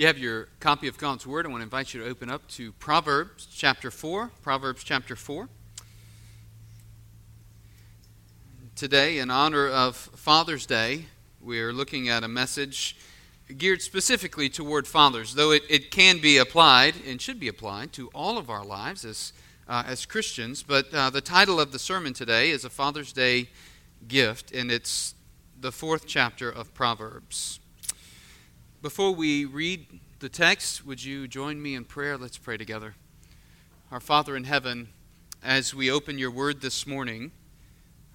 you have your copy of God's Word, I want to invite you to open up to Proverbs chapter 4. Proverbs chapter 4. Today, in honor of Father's Day, we are looking at a message geared specifically toward fathers, though it, it can be applied and should be applied to all of our lives as, uh, as Christians. But uh, the title of the sermon today is A Father's Day Gift, and it's the fourth chapter of Proverbs. Before we read the text, would you join me in prayer? Let's pray together. Our Father in heaven, as we open your word this morning,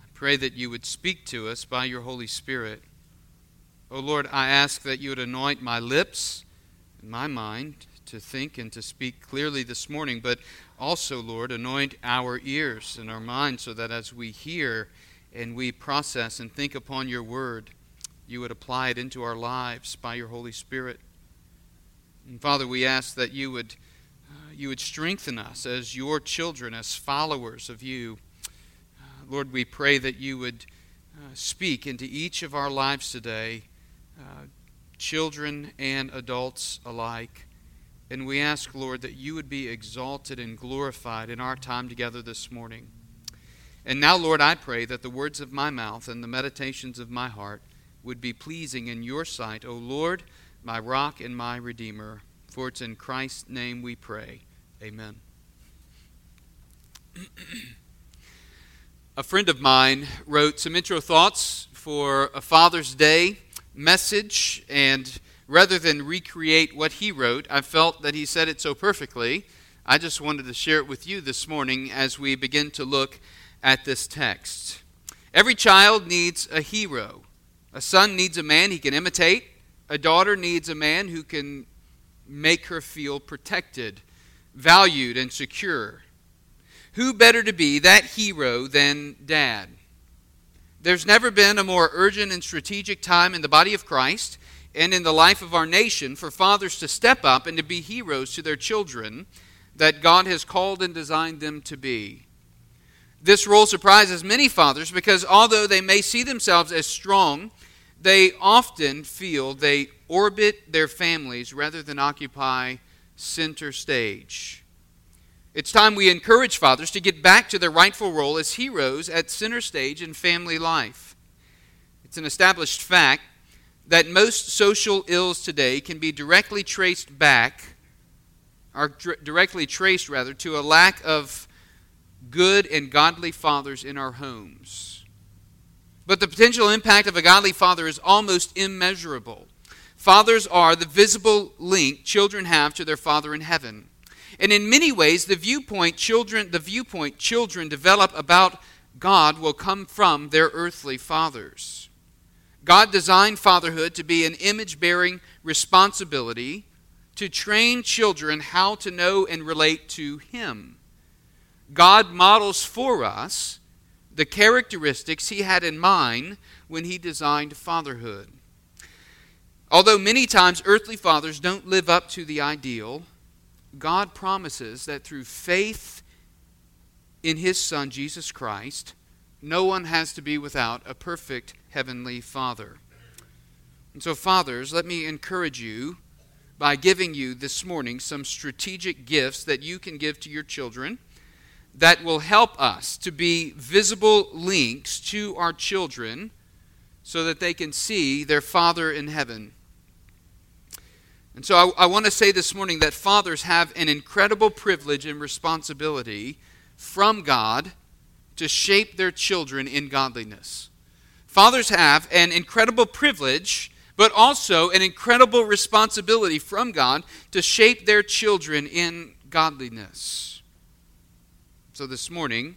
I pray that you would speak to us by your Holy Spirit. O oh Lord, I ask that you would anoint my lips and my mind to think and to speak clearly this morning, but also, Lord, anoint our ears and our minds so that as we hear and we process and think upon your word, you would apply it into our lives by your Holy Spirit. And Father, we ask that you would, uh, you would strengthen us as your children, as followers of you. Uh, Lord, we pray that you would uh, speak into each of our lives today, uh, children and adults alike. And we ask, Lord, that you would be exalted and glorified in our time together this morning. And now, Lord, I pray that the words of my mouth and the meditations of my heart would be pleasing in your sight, O Lord, my rock and my redeemer. For it's in Christ's name we pray. Amen. a friend of mine wrote some intro thoughts for a Father's Day message, and rather than recreate what he wrote, I felt that he said it so perfectly. I just wanted to share it with you this morning as we begin to look at this text. Every child needs a hero. A son needs a man he can imitate. A daughter needs a man who can make her feel protected, valued, and secure. Who better to be that hero than dad? There's never been a more urgent and strategic time in the body of Christ and in the life of our nation for fathers to step up and to be heroes to their children that God has called and designed them to be. This role surprises many fathers because although they may see themselves as strong they often feel they orbit their families rather than occupy center stage. It's time we encourage fathers to get back to their rightful role as heroes at center stage in family life. It's an established fact that most social ills today can be directly traced back, or directly traced rather, to a lack of good and godly fathers in our homes. But the potential impact of a godly father is almost immeasurable. Fathers are the visible link children have to their father in heaven. And in many ways, the viewpoint children, the viewpoint children develop about God will come from their earthly fathers. God designed fatherhood to be an image bearing responsibility to train children how to know and relate to Him. God models for us the characteristics he had in mind when he designed fatherhood. Although many times earthly fathers don't live up to the ideal, God promises that through faith in his Son, Jesus Christ, no one has to be without a perfect heavenly Father. And so, fathers, let me encourage you by giving you this morning some strategic gifts that you can give to your children that will help us to be visible links to our children so that they can see their Father in heaven. And so I, I want to say this morning that fathers have an incredible privilege and responsibility from God to shape their children in godliness. Fathers have an incredible privilege, but also an incredible responsibility from God to shape their children in godliness. So this morning,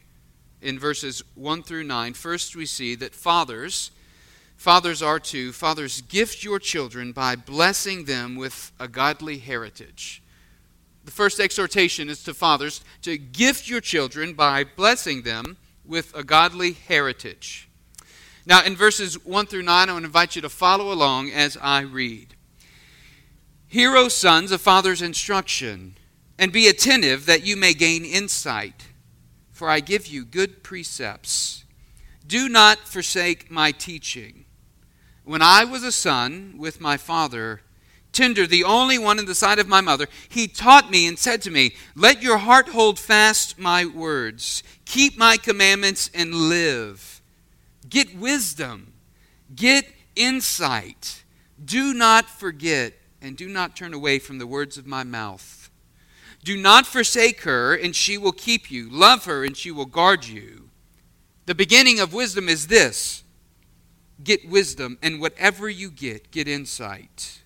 in verses 1 through 9, first we see that fathers, fathers are to, fathers gift your children by blessing them with a godly heritage. The first exhortation is to fathers to gift your children by blessing them with a godly heritage. Now, in verses 1 through 9, I want to invite you to follow along as I read. Hear, O sons, a father's instruction, and be attentive that you may gain insight for I give you good precepts. Do not forsake my teaching. When I was a son with my father, tender, the only one in the sight of my mother, he taught me and said to me, Let your heart hold fast my words, keep my commandments and live. Get wisdom, get insight. Do not forget and do not turn away from the words of my mouth. Do not forsake her, and she will keep you. Love her, and she will guard you. The beginning of wisdom is this get wisdom, and whatever you get, get insight.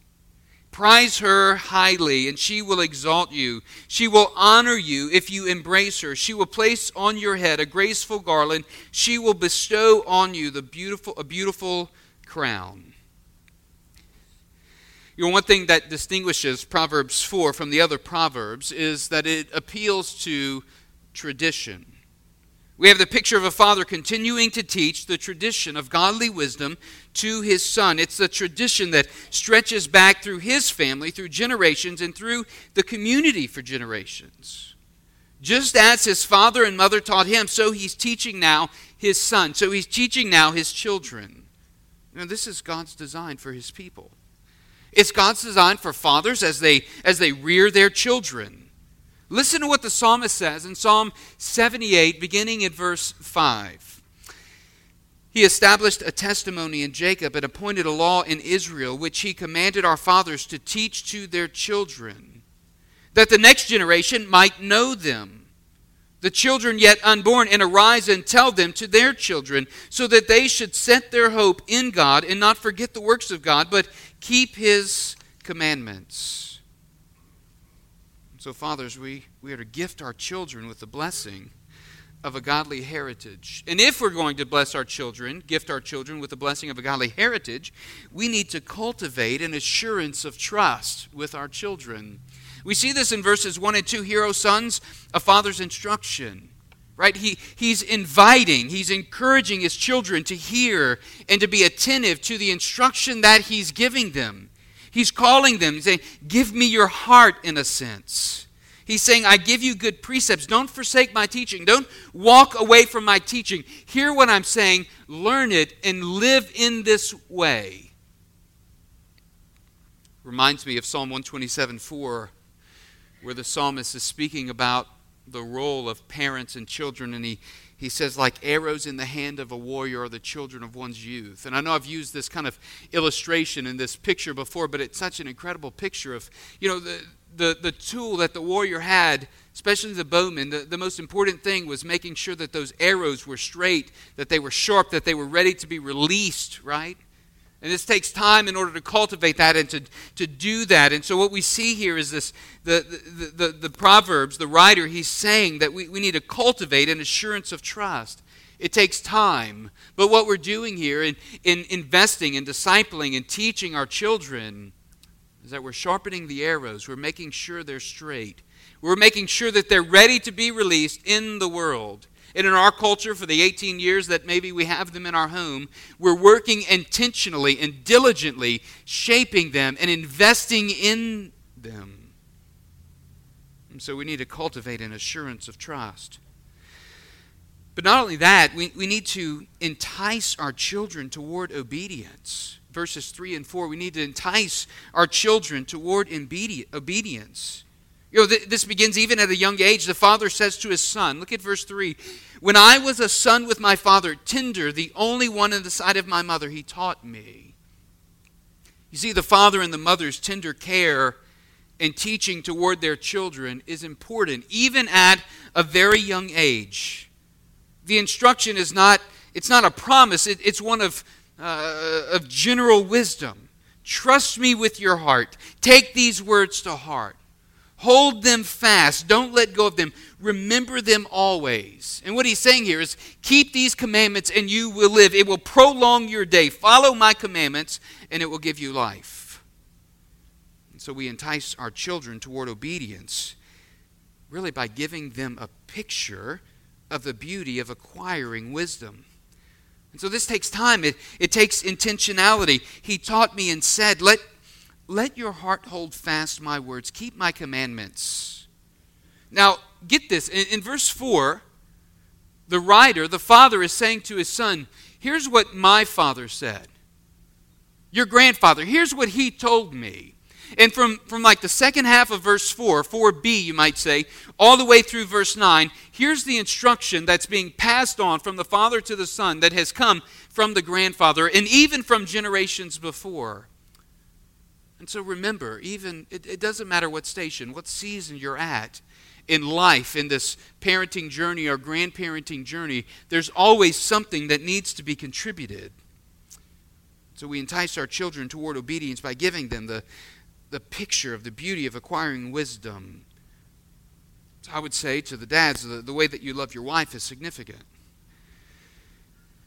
Prize her highly, and she will exalt you. She will honor you if you embrace her. She will place on your head a graceful garland. She will bestow on you the beautiful, a beautiful crown. You know, one thing that distinguishes Proverbs 4 from the other Proverbs is that it appeals to tradition. We have the picture of a father continuing to teach the tradition of godly wisdom to his son. It's a tradition that stretches back through his family, through generations, and through the community for generations. Just as his father and mother taught him, so he's teaching now his son. So he's teaching now his children. Now, this is God's design for his people. It's God's design for fathers as they, as they rear their children. Listen to what the psalmist says in Psalm 78, beginning at verse 5. He established a testimony in Jacob and appointed a law in Israel, which he commanded our fathers to teach to their children, that the next generation might know them. The children yet unborn, and arise and tell them to their children, so that they should set their hope in God and not forget the works of God, but keep his commandments. So, fathers, we, we are to gift our children with the blessing of a godly heritage. And if we're going to bless our children, gift our children with the blessing of a godly heritage, we need to cultivate an assurance of trust with our children. We see this in verses 1 and 2. Hear, O sons, a father's instruction. Right? He, he's inviting, he's encouraging his children to hear and to be attentive to the instruction that he's giving them. He's calling them, he's saying, Give me your heart, in a sense. He's saying, I give you good precepts. Don't forsake my teaching. Don't walk away from my teaching. Hear what I'm saying, learn it, and live in this way. Reminds me of Psalm 127 4, where the psalmist is speaking about the role of parents and children, and he he says, like arrows in the hand of a warrior are the children of one's youth. And I know I've used this kind of illustration in this picture before, but it's such an incredible picture of, you know, the, the, the tool that the warrior had, especially the bowman. The, the most important thing was making sure that those arrows were straight, that they were sharp, that they were ready to be released, right? And this takes time in order to cultivate that and to, to do that. And so what we see here is this the, the, the, the Proverbs, the writer, he's saying that we, we need to cultivate an assurance of trust. It takes time. But what we're doing here in, in investing and discipling and teaching our children is that we're sharpening the arrows. We're making sure they're straight. We're making sure that they're ready to be released in the world. And in our culture, for the 18 years that maybe we have them in our home, we're working intentionally and diligently shaping them and investing in them. And so we need to cultivate an assurance of trust. But not only that, we, we need to entice our children toward obedience. Verses 3 and 4, we need to entice our children toward obedience. You know, th- this begins even at a young age. The father says to his son, look at verse 3 When I was a son with my father, tender, the only one in the sight of my mother, he taught me. You see, the father and the mother's tender care and teaching toward their children is important, even at a very young age. The instruction is not, it's not a promise, it, it's one of, uh, of general wisdom. Trust me with your heart. Take these words to heart. Hold them fast. Don't let go of them. Remember them always. And what he's saying here is keep these commandments and you will live. It will prolong your day. Follow my commandments and it will give you life. And so we entice our children toward obedience really by giving them a picture of the beauty of acquiring wisdom. And so this takes time, it, it takes intentionality. He taught me and said, Let let your heart hold fast my words, keep my commandments. Now, get this. In, in, verse 4, the writer, the father, is saying to his son, Here's what my father said. Your grandfather, here's what he told me. And from, from like the second half of verse 4, 4b, you might say, all the way through verse 9, here's the instruction that's being passed on from the father to the son that has come from the grandfather and even from generations before. And so remember, even it, it doesn't matter what station, what season you're at in life, in this parenting journey or grandparenting journey, there's always something that needs to be contributed. So we entice our children toward obedience by giving them the, the picture of the beauty of acquiring wisdom. So I would say to the dads, the, the way that you love your wife is significant.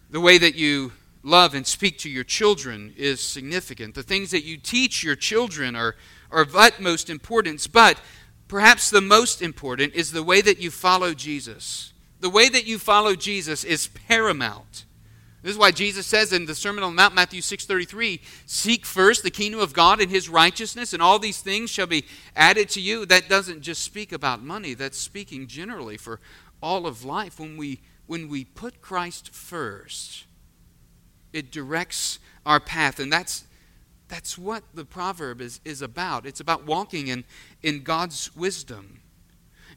The way that you love and speak to your children is significant. The things that you teach your children are, are of utmost importance, but perhaps the most important is the way that you follow Jesus. The way that you follow Jesus is paramount. This is why Jesus says in the Sermon on the Mount, Matthew 6.33, Seek first the kingdom of God and his righteousness, and all these things shall be added to you. That doesn't just speak about money, that's speaking generally for all of life. When we, when we put Christ first, it directs our path, and that's, that's what the proverb is, is about. It's about walking in, in God's wisdom.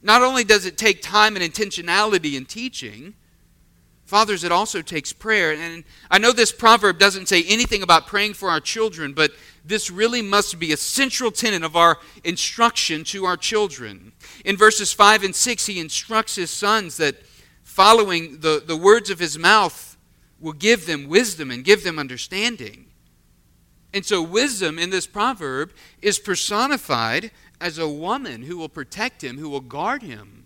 Not only does it take time and intentionality in teaching, Fathers, it also takes prayer. And I know this proverb doesn't say anything about praying for our children, but this really must be a central tenet of our instruction to our children. In verses 5 and 6, he instructs his sons that following the, the words of his mouth will give them wisdom and give them understanding. And so, wisdom in this proverb is personified as a woman who will protect him, who will guard him.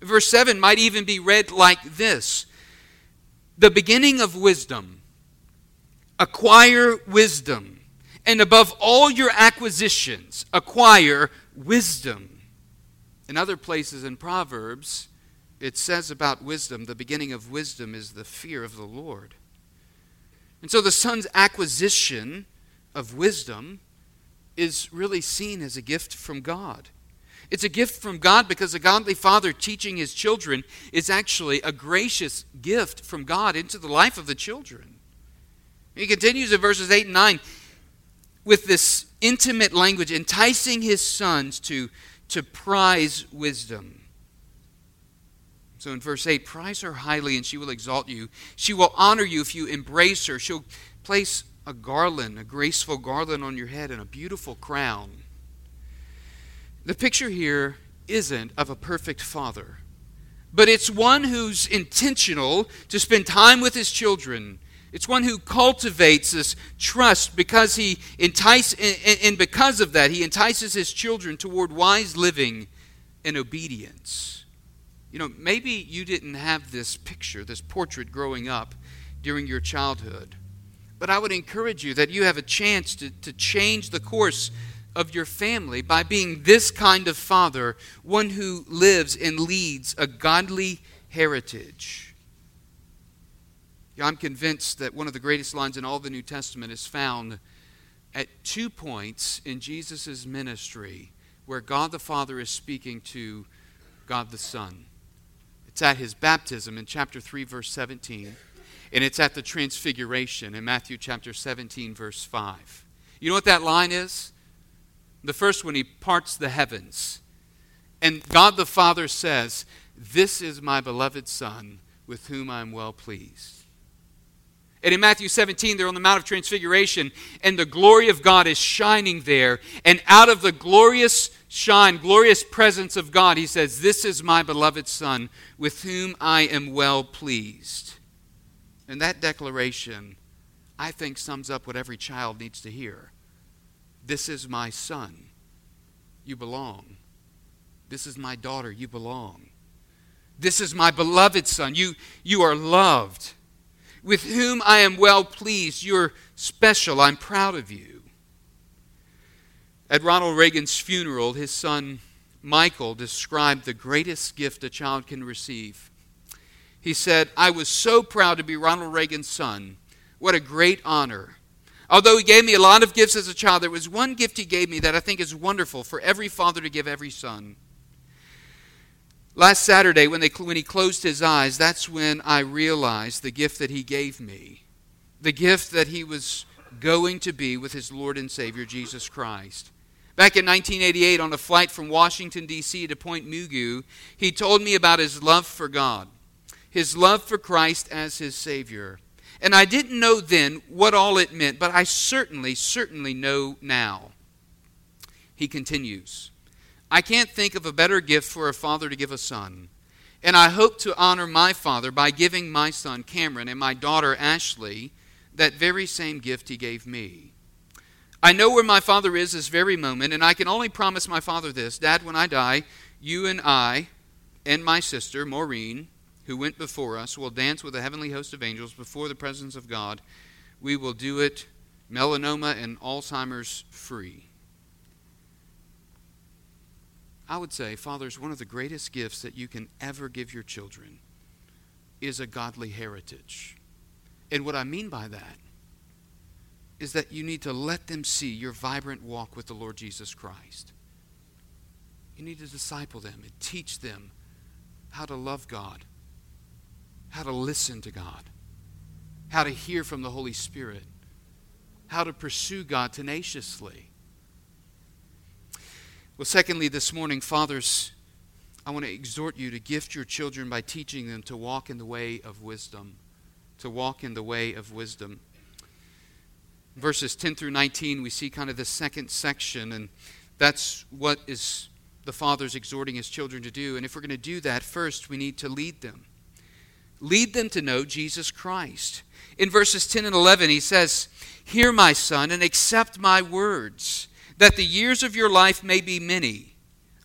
Verse 7 might even be read like this the beginning of wisdom. Acquire wisdom. And above all your acquisitions, acquire wisdom. In other places in Proverbs, it says about wisdom the beginning of wisdom is the fear of the Lord. And so the son's acquisition of wisdom is really seen as a gift from God. It's a gift from God because a godly father teaching his children is actually a gracious gift from God into the life of the children. He continues in verses 8 and 9 with this intimate language, enticing his sons to, to prize wisdom. So in verse 8, prize her highly and she will exalt you. She will honor you if you embrace her. She'll place a garland, a graceful garland on your head, and a beautiful crown. The picture here isn't of a perfect father, but it's one who's intentional to spend time with his children. It's one who cultivates this trust because he entice and because of that he entices his children toward wise living and obedience. You know, maybe you didn't have this picture, this portrait growing up during your childhood. But I would encourage you that you have a chance to, to change the course of your family by being this kind of father, one who lives and leads a godly heritage. I'm convinced that one of the greatest lines in all the New Testament is found at two points in Jesus' ministry where God the Father is speaking to God the Son. It's at his baptism in chapter 3, verse 17, and it's at the transfiguration in Matthew chapter 17, verse 5. You know what that line is? The first one, he parts the heavens. And God the Father says, This is my beloved Son, with whom I am well pleased. And in Matthew 17, they're on the Mount of Transfiguration, and the glory of God is shining there. And out of the glorious shine, glorious presence of God, he says, This is my beloved Son, with whom I am well pleased. And that declaration, I think, sums up what every child needs to hear. This is my son. You belong. This is my daughter. You belong. This is my beloved son. You, you are loved. With whom I am well pleased. You're special. I'm proud of you. At Ronald Reagan's funeral, his son Michael described the greatest gift a child can receive. He said, I was so proud to be Ronald Reagan's son. What a great honor. Although he gave me a lot of gifts as a child, there was one gift he gave me that I think is wonderful for every father to give every son. Last Saturday, when, they, when he closed his eyes, that's when I realized the gift that he gave me. The gift that he was going to be with his Lord and Savior, Jesus Christ. Back in 1988, on a flight from Washington, D.C. to Point Mugu, he told me about his love for God, his love for Christ as his Savior. And I didn't know then what all it meant, but I certainly, certainly know now. He continues I can't think of a better gift for a father to give a son. And I hope to honor my father by giving my son Cameron and my daughter Ashley that very same gift he gave me. I know where my father is this very moment, and I can only promise my father this Dad, when I die, you and I and my sister, Maureen, who went before us, will dance with a heavenly host of angels before the presence of God. We will do it melanoma and Alzheimer's free. I would say, fathers, one of the greatest gifts that you can ever give your children is a godly heritage. And what I mean by that is that you need to let them see your vibrant walk with the Lord Jesus Christ. You need to disciple them and teach them how to love God, how to listen to God, how to hear from the Holy Spirit, how to pursue God tenaciously. Well, secondly, this morning, fathers, I want to exhort you to gift your children by teaching them to walk in the way of wisdom. To walk in the way of wisdom verses 10 through 19, we see kind of the second section, and that's what is the father's exhorting his children to do. And if we're going to do that, first we need to lead them. Lead them to know Jesus Christ. In verses 10 and 11, he says, Hear, my son, and accept my words, that the years of your life may be many.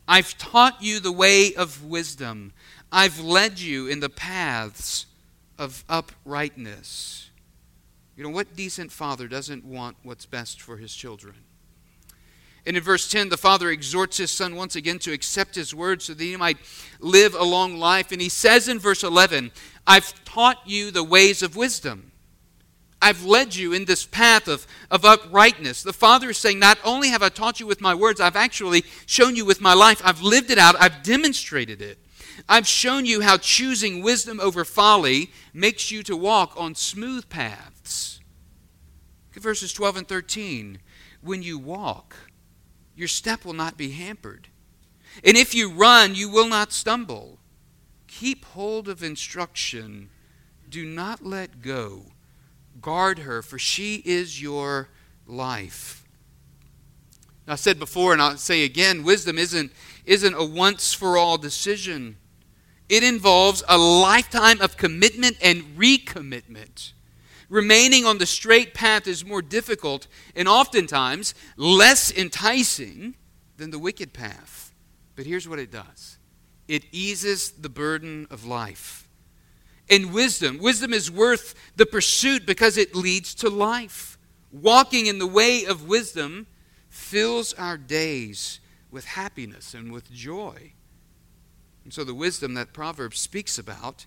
I've taught you the way of wisdom, I've led you in the paths of uprightness. You know, what decent father doesn't want what's best for his children? And in verse 10, the father exhorts his son once again to accept his word so that he might live a long life. And he says in verse 11, I've taught you the ways of wisdom. I've led you in this path of, of uprightness. The Father is saying, Not only have I taught you with my words, I've actually shown you with my life. I've lived it out, I've demonstrated it. I've shown you how choosing wisdom over folly makes you to walk on smooth paths verses 12 and 13. When you walk, your step will not be hampered. And if you run, you will not stumble. Keep hold of instruction. Do not let go. Guard her, for she is your life. I said before, and I'll say again wisdom isn't, isn't a once for all decision, it involves a lifetime of commitment and recommitment. Remaining on the straight path is more difficult and oftentimes less enticing than the wicked path. But here's what it does it eases the burden of life. And wisdom, wisdom is worth the pursuit because it leads to life. Walking in the way of wisdom fills our days with happiness and with joy. And so the wisdom that Proverbs speaks about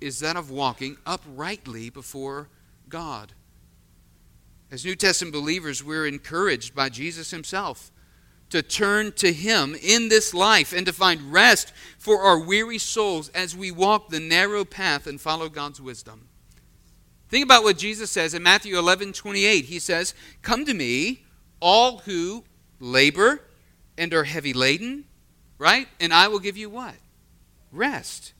is that of walking uprightly before God. As New Testament believers, we're encouraged by Jesus himself to turn to Him in this life and to find rest for our weary souls as we walk the narrow path and follow God's wisdom. Think about what Jesus says in Matthew 11 28. He says, Come to me, all who labor and are heavy laden, right? And I will give you what? Rest.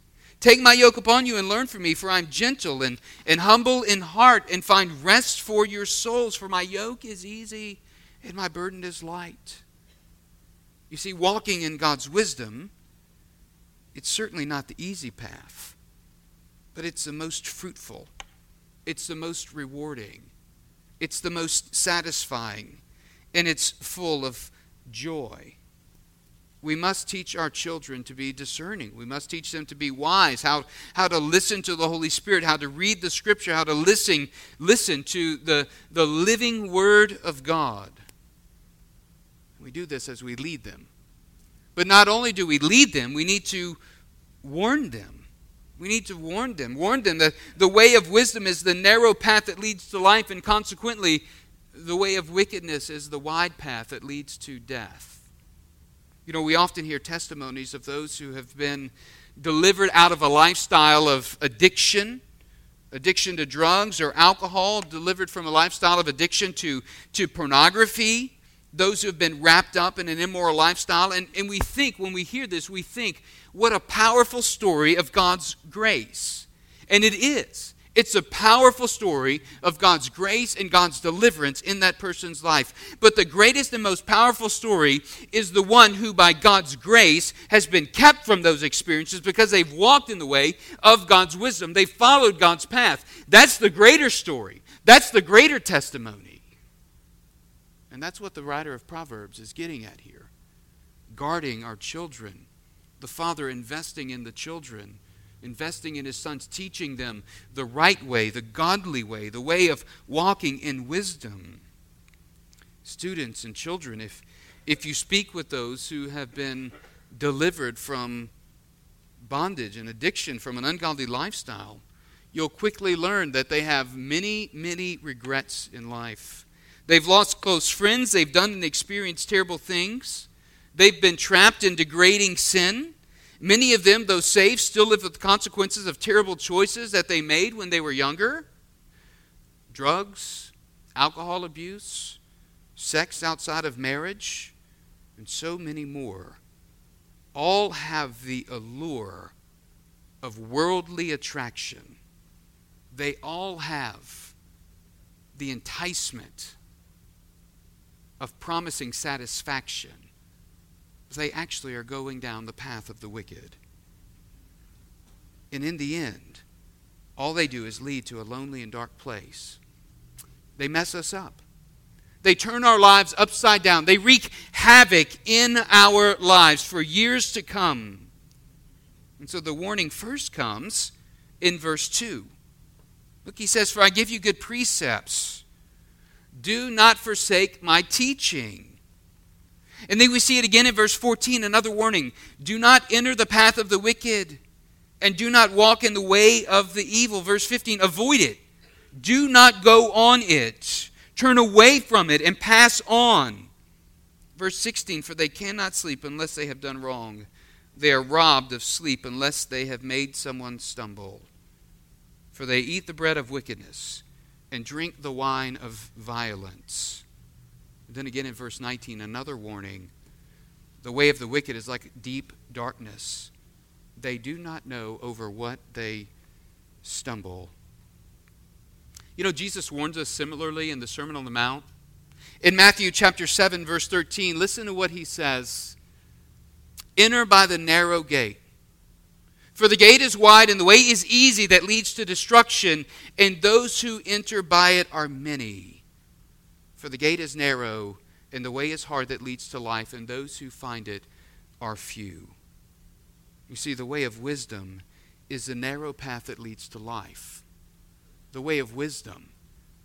Take my yoke upon you and learn from me, for I am gentle and, and humble in heart, and find rest for your souls. For my yoke is easy and my burden is light. You see, walking in God's wisdom, it's certainly not the easy path, but it's the most fruitful, it's the most rewarding, it's the most satisfying, and it's full of joy we must teach our children to be discerning. We must teach them to be wise, how, how to listen to the Holy Spirit, how to read the Scripture, how to listen, listen to the, the living Word of God. We do this as we lead them. But not only do we lead them, we need to warn them. We need to warn them. Warn them that the way of wisdom is the narrow path that leads to life, and consequently, the way of wickedness is the wide path that leads to death. You know, we often hear testimonies of those who have been delivered out of a lifestyle of addiction, addiction to drugs or alcohol, delivered from a lifestyle of addiction to, to pornography, those who have been wrapped up in an immoral lifestyle. And, and we think, when we hear this, we think, what a powerful story of God's grace. And it is. It's a powerful story of God's grace and God's deliverance in that person's life. But the greatest and most powerful story is the one who, by God's grace, has been kept from those experiences because they've walked in the way of God's wisdom. They've followed God's path. That's the greater story. That's the greater testimony. And that's what the writer of Proverbs is getting at here guarding our children, the father investing in the children investing in his sons, teaching them the right way, the godly way, the way of walking in wisdom. Students and children, if, if you speak with those who have been delivered from bondage and addiction from an ungodly lifestyle, you'll quickly learn that they have many, many regrets in life. They've lost close friends, they've done and experienced terrible things, they've been trapped in degrading sin. Many of them, though saved, still live with the consequences of terrible choices that they made when they were younger drugs, alcohol abuse, sex outside of marriage, and so many more. All have the allure of worldly attraction. They all have the enticement of promising satisfaction they actually are going down the path of the wicked. And in the end, all they do is lead to a lonely and dark place. They mess us up. They turn our lives upside down. They wreak havoc in our lives for years to come. And so the warning first comes in verse 2. Look, he says, For I give you good precepts. Do not forsake my teaching. And then we see it again in verse 14, another warning. Do not enter the path of the wicked, and do not walk in the way of the evil. Verse 15, avoid it. Do not go on it. Turn away from it and pass on. Verse 16, for they cannot sleep unless they have done wrong. They are robbed of sleep unless they have made someone stumble. For they eat the bread of wickedness and drink the wine of violence. Then again in verse 19, another warning. The way of the wicked is like deep darkness. They do not know over what they stumble. You know, Jesus warns us similarly in the Sermon on the Mount. In Matthew chapter 7, verse 13, listen to what he says Enter by the narrow gate. For the gate is wide and the way is easy that leads to destruction, and those who enter by it are many. For the gate is narrow, and the way is hard that leads to life, and those who find it are few. You see, the way of wisdom is the narrow path that leads to life. The way of wisdom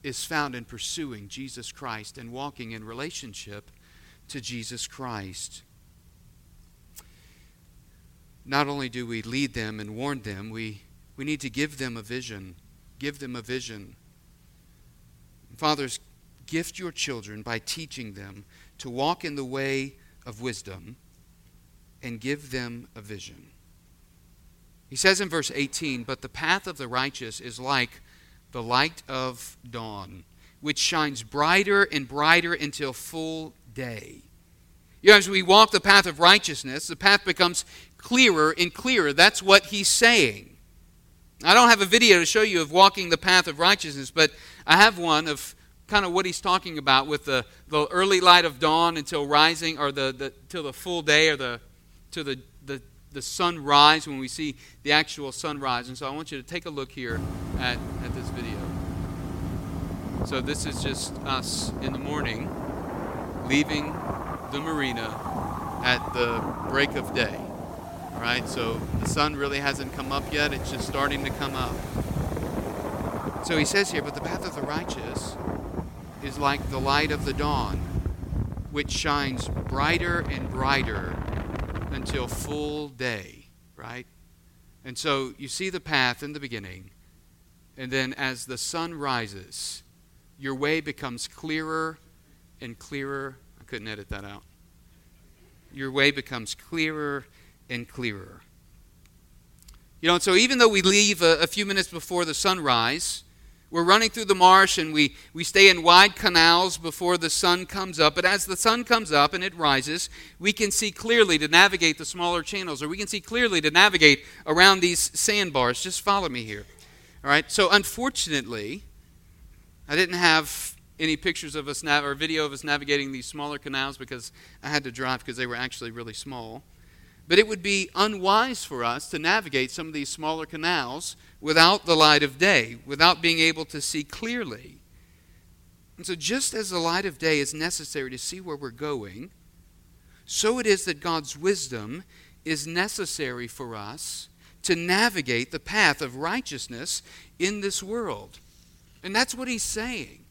is found in pursuing Jesus Christ and walking in relationship to Jesus Christ. Not only do we lead them and warn them, we, we need to give them a vision. Give them a vision. Fathers, gift your children by teaching them to walk in the way of wisdom and give them a vision. He says in verse 18, But the path of the righteous is like the light of dawn, which shines brighter and brighter until full day. You know, as we walk the path of righteousness, the path becomes clearer and clearer. That's what he's saying. I don't have a video to show you of walking the path of righteousness, but I have one of kind of what he's talking about with the, the early light of dawn until rising, or the, the till the full day, or the to the, the the sunrise when we see the actual sunrise. And so I want you to take a look here at, at this video. So this is just us in the morning leaving the marina at the break of day. All right, so the sun really hasn't come up yet, it's just starting to come up. So he says here, but the path of the righteous is like the light of the dawn, which shines brighter and brighter until full day, right? And so you see the path in the beginning, and then as the sun rises, your way becomes clearer and clearer. I couldn't edit that out. Your way becomes clearer and clearer. You know, so even though we leave a, a few minutes before the sunrise, We're running through the marsh and we, we stay in wide canals before the sun comes up. But as the sun comes up and it rises, we can see clearly to navigate the smaller channels, or we can see clearly to navigate around these sandbars. Just follow me here. All right? So, unfortunately, I didn't have any pictures of us nav- or video of us navigating these smaller canals because I had to drive because they were actually really small. But it would be unwise for us to navigate some of these smaller canals without the light of day, without being able to see clearly. And so, just as the light of day is necessary to see where we're going, so it is that God's wisdom is necessary for us to navigate the path of righteousness in this world. And that's what he's saying.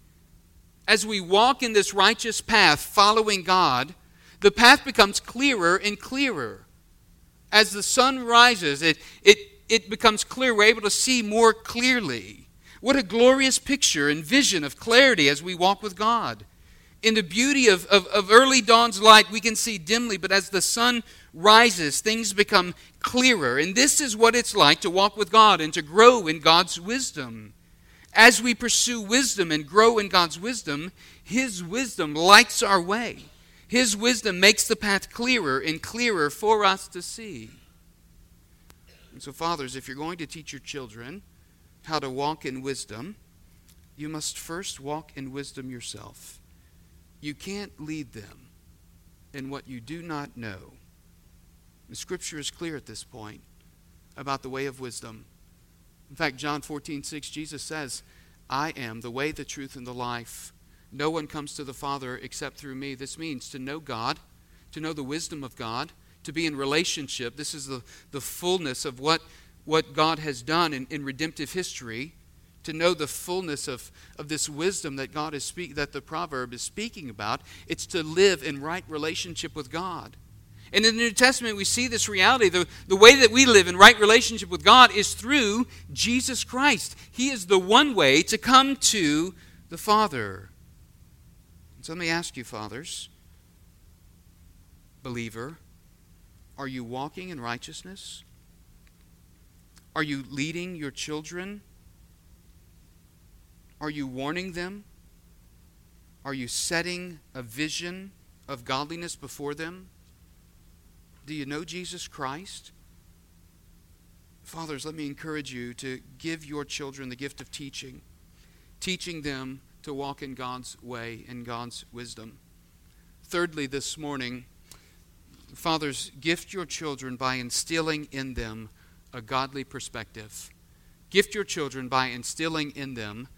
As we walk in this righteous path following God, the path becomes clearer and clearer. As the sun rises, it, it, it becomes clear. We're able to see more clearly. What a glorious picture and vision of clarity as we walk with God. In the beauty of, of, of, early dawn's light, we can see dimly, but as the sun rises, things become clearer. And this is what it's like to walk with God and to grow in God's wisdom. As we pursue wisdom and grow in God's wisdom, His wisdom lights our way. His wisdom makes the path clearer and clearer for us to see. And so, fathers, if you're going to teach your children how to walk in wisdom, you must first walk in wisdom yourself. You can't lead them in what you do not know. The scripture is clear at this point about the way of wisdom. In fact, John 14, 6, Jesus says, I am the way, the truth, and the life. No one comes to the Father except through me. This means to know God, to know the wisdom of God, to be in relationship. This is the, the fullness of what, what God has done in, in redemptive history. To know the fullness of, of this wisdom that God is speak, that the proverb is speaking about, it's to live in right relationship with God. And in the New Testament, we see this reality. The, the way that we live in right relationship with God is through Jesus Christ. He is the one way to come to the Father. So let me ask you, fathers, believer, are you walking in righteousness? Are you leading your children? Are you warning them? Are you setting a vision of godliness before them? Do you know Jesus Christ? Fathers, let me encourage you to give your children the gift of teaching, teaching them to walk in God's way and God's wisdom. Thirdly, this morning, fathers, gift your children by instilling in them a godly perspective. Gift your children by instilling in them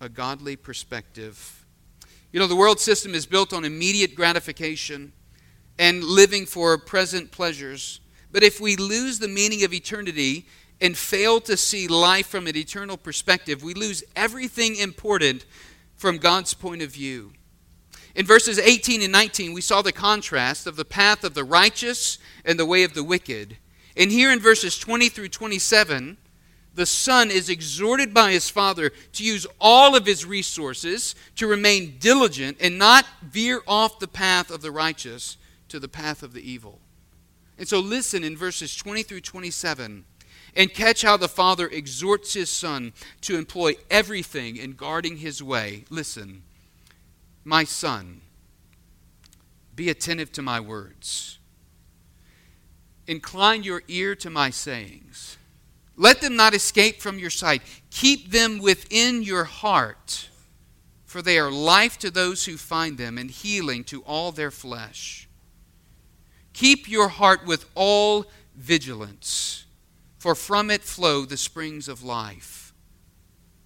a godly perspective. You know, the world system is built on immediate gratification and living for present pleasures. But if we lose the meaning of eternity and fail to see life from an eternal perspective, we lose everything important from God's point of view. In verses 18 and 19, we saw the contrast of the path of the righteous and the way of the wicked. And here in verses 20 through 27, the son is exhorted by his father to use all of his resources to remain diligent and not veer off the path of the righteous to the path of the evil. And so listen in verses 20 through 27 and catch how the Father exhorts his Son to employ everything in guarding his way. Listen, my Son, be attentive to my words. Incline your ear to my sayings. Let them not escape from your sight. Keep them within your heart, for they are life to those who find them and healing to all their flesh. Keep your heart with all vigilance for from it flow the springs of life.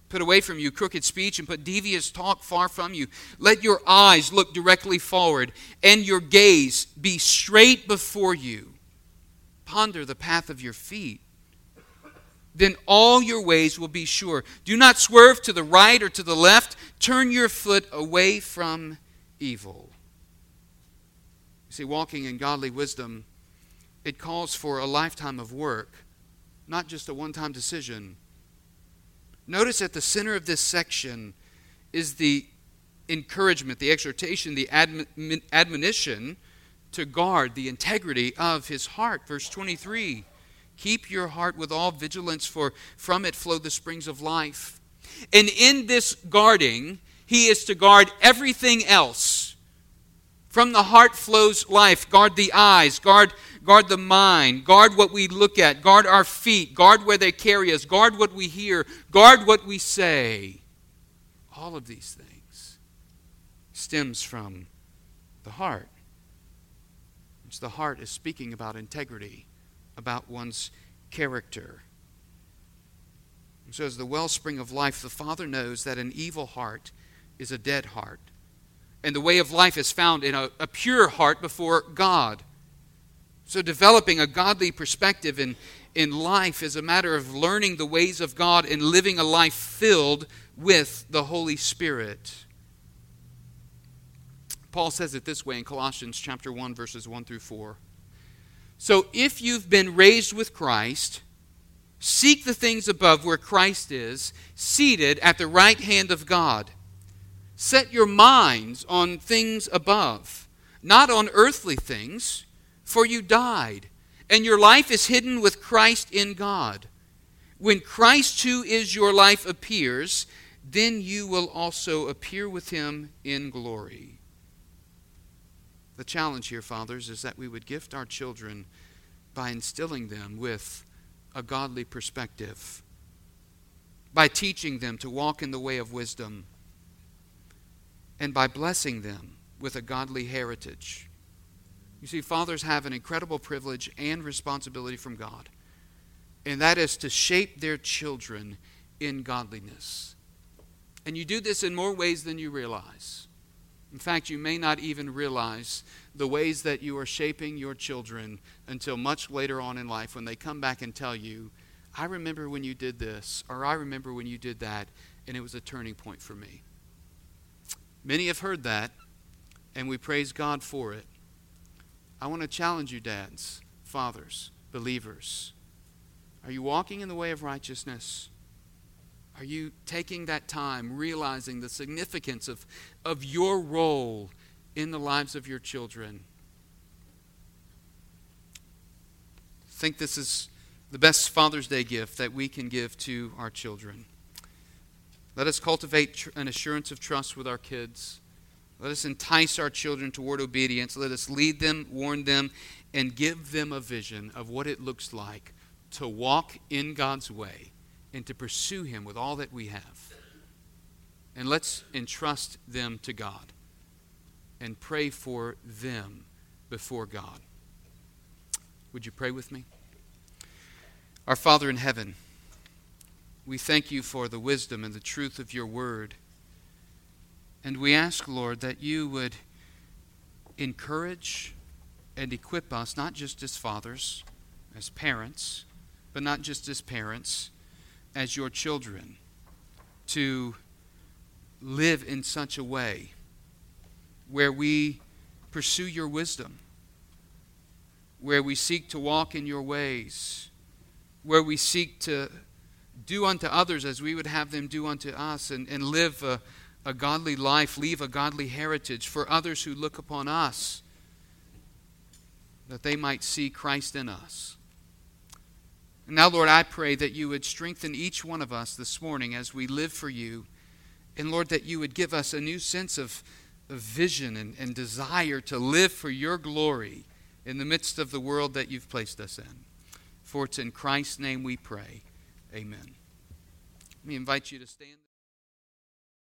Put away from you crooked speech and put devious talk far from you. Let your eyes look directly forward and your gaze be straight before you. Ponder the path of your feet. Then all your ways will be sure. Do not swerve to the right or to the left. Turn your foot away from evil. You see, walking in godly wisdom, it calls for a lifetime of work not just a one time decision. Notice at the center of this section is the encouragement, the exhortation, the admonition to guard the integrity of his heart. Verse 23 Keep your heart with all vigilance, for from it flow the springs of life. And in this guarding, he is to guard everything else. From the heart flows life. Guard the eyes, guard, guard the mind, guard what we look at, guard our feet, guard where they carry us, guard what we hear, guard what we say. All of these things stems from the heart. Which the heart is speaking about integrity, about one's character. And so, as the wellspring of life, the Father knows that an evil heart is a dead heart. And the way of life is found in a, a pure heart before God. So, developing a godly perspective in, in life is a matter of learning the ways of God and living a life filled with the Holy Spirit. Paul says it this way in Colossians chapter 1 verses 1 through 4. So if you've been raised with Christ, seek the things above where Christ is, seated at the right hand of God. Set your minds on things above, not on earthly things, for you died, and your life is hidden with Christ in God. When Christ, who is your life, appears, then you will also appear with him in glory. The challenge here, fathers, is that we would gift our children by instilling them with a godly perspective, by teaching them to walk in the way of wisdom, and by blessing them with a godly heritage. You see, fathers have an incredible privilege and responsibility from God, and that is to shape their children in godliness. And you do this in more ways than you realize. In fact, you may not even realize the ways that you are shaping your children until much later on in life when they come back and tell you, I remember when you did this, or I remember when you did that, and it was a turning point for me. Many have heard that, and we praise God for it. I want to challenge you, dads, fathers, believers. Are you walking in the way of righteousness? Are you taking that time, realizing the significance of, of your role in the lives of your children? I think this is the best Father's Day gift that we can give to our children. Let us cultivate tr- an assurance of trust with our kids. Let us entice our children toward obedience. Let us lead them, warn them, and give them a vision of what it looks like to walk in God's way and to pursue Him with all that we have. And let's entrust them to God and pray for them before God. Would you pray with me? Our Father in heaven, we thank you for the wisdom and the truth of your word. And we ask, Lord, that you would encourage and equip us, not just as fathers, as parents, but not just as parents, as your children to live in such a way where we pursue your wisdom, where we seek to walk in your ways, where we seek to do unto others as we would have them do unto us, and, and live a, a godly life, leave a godly heritage for others who look upon us, that they might see Christ in us. And now, Lord, I pray that you would strengthen each one of us this morning as we live for you. And Lord, that you would give us a new sense of, of vision and, and desire to live for your glory in the midst of the world that you've placed us in. For it's in Christ's name we pray. Amen. Let me invite you to stand.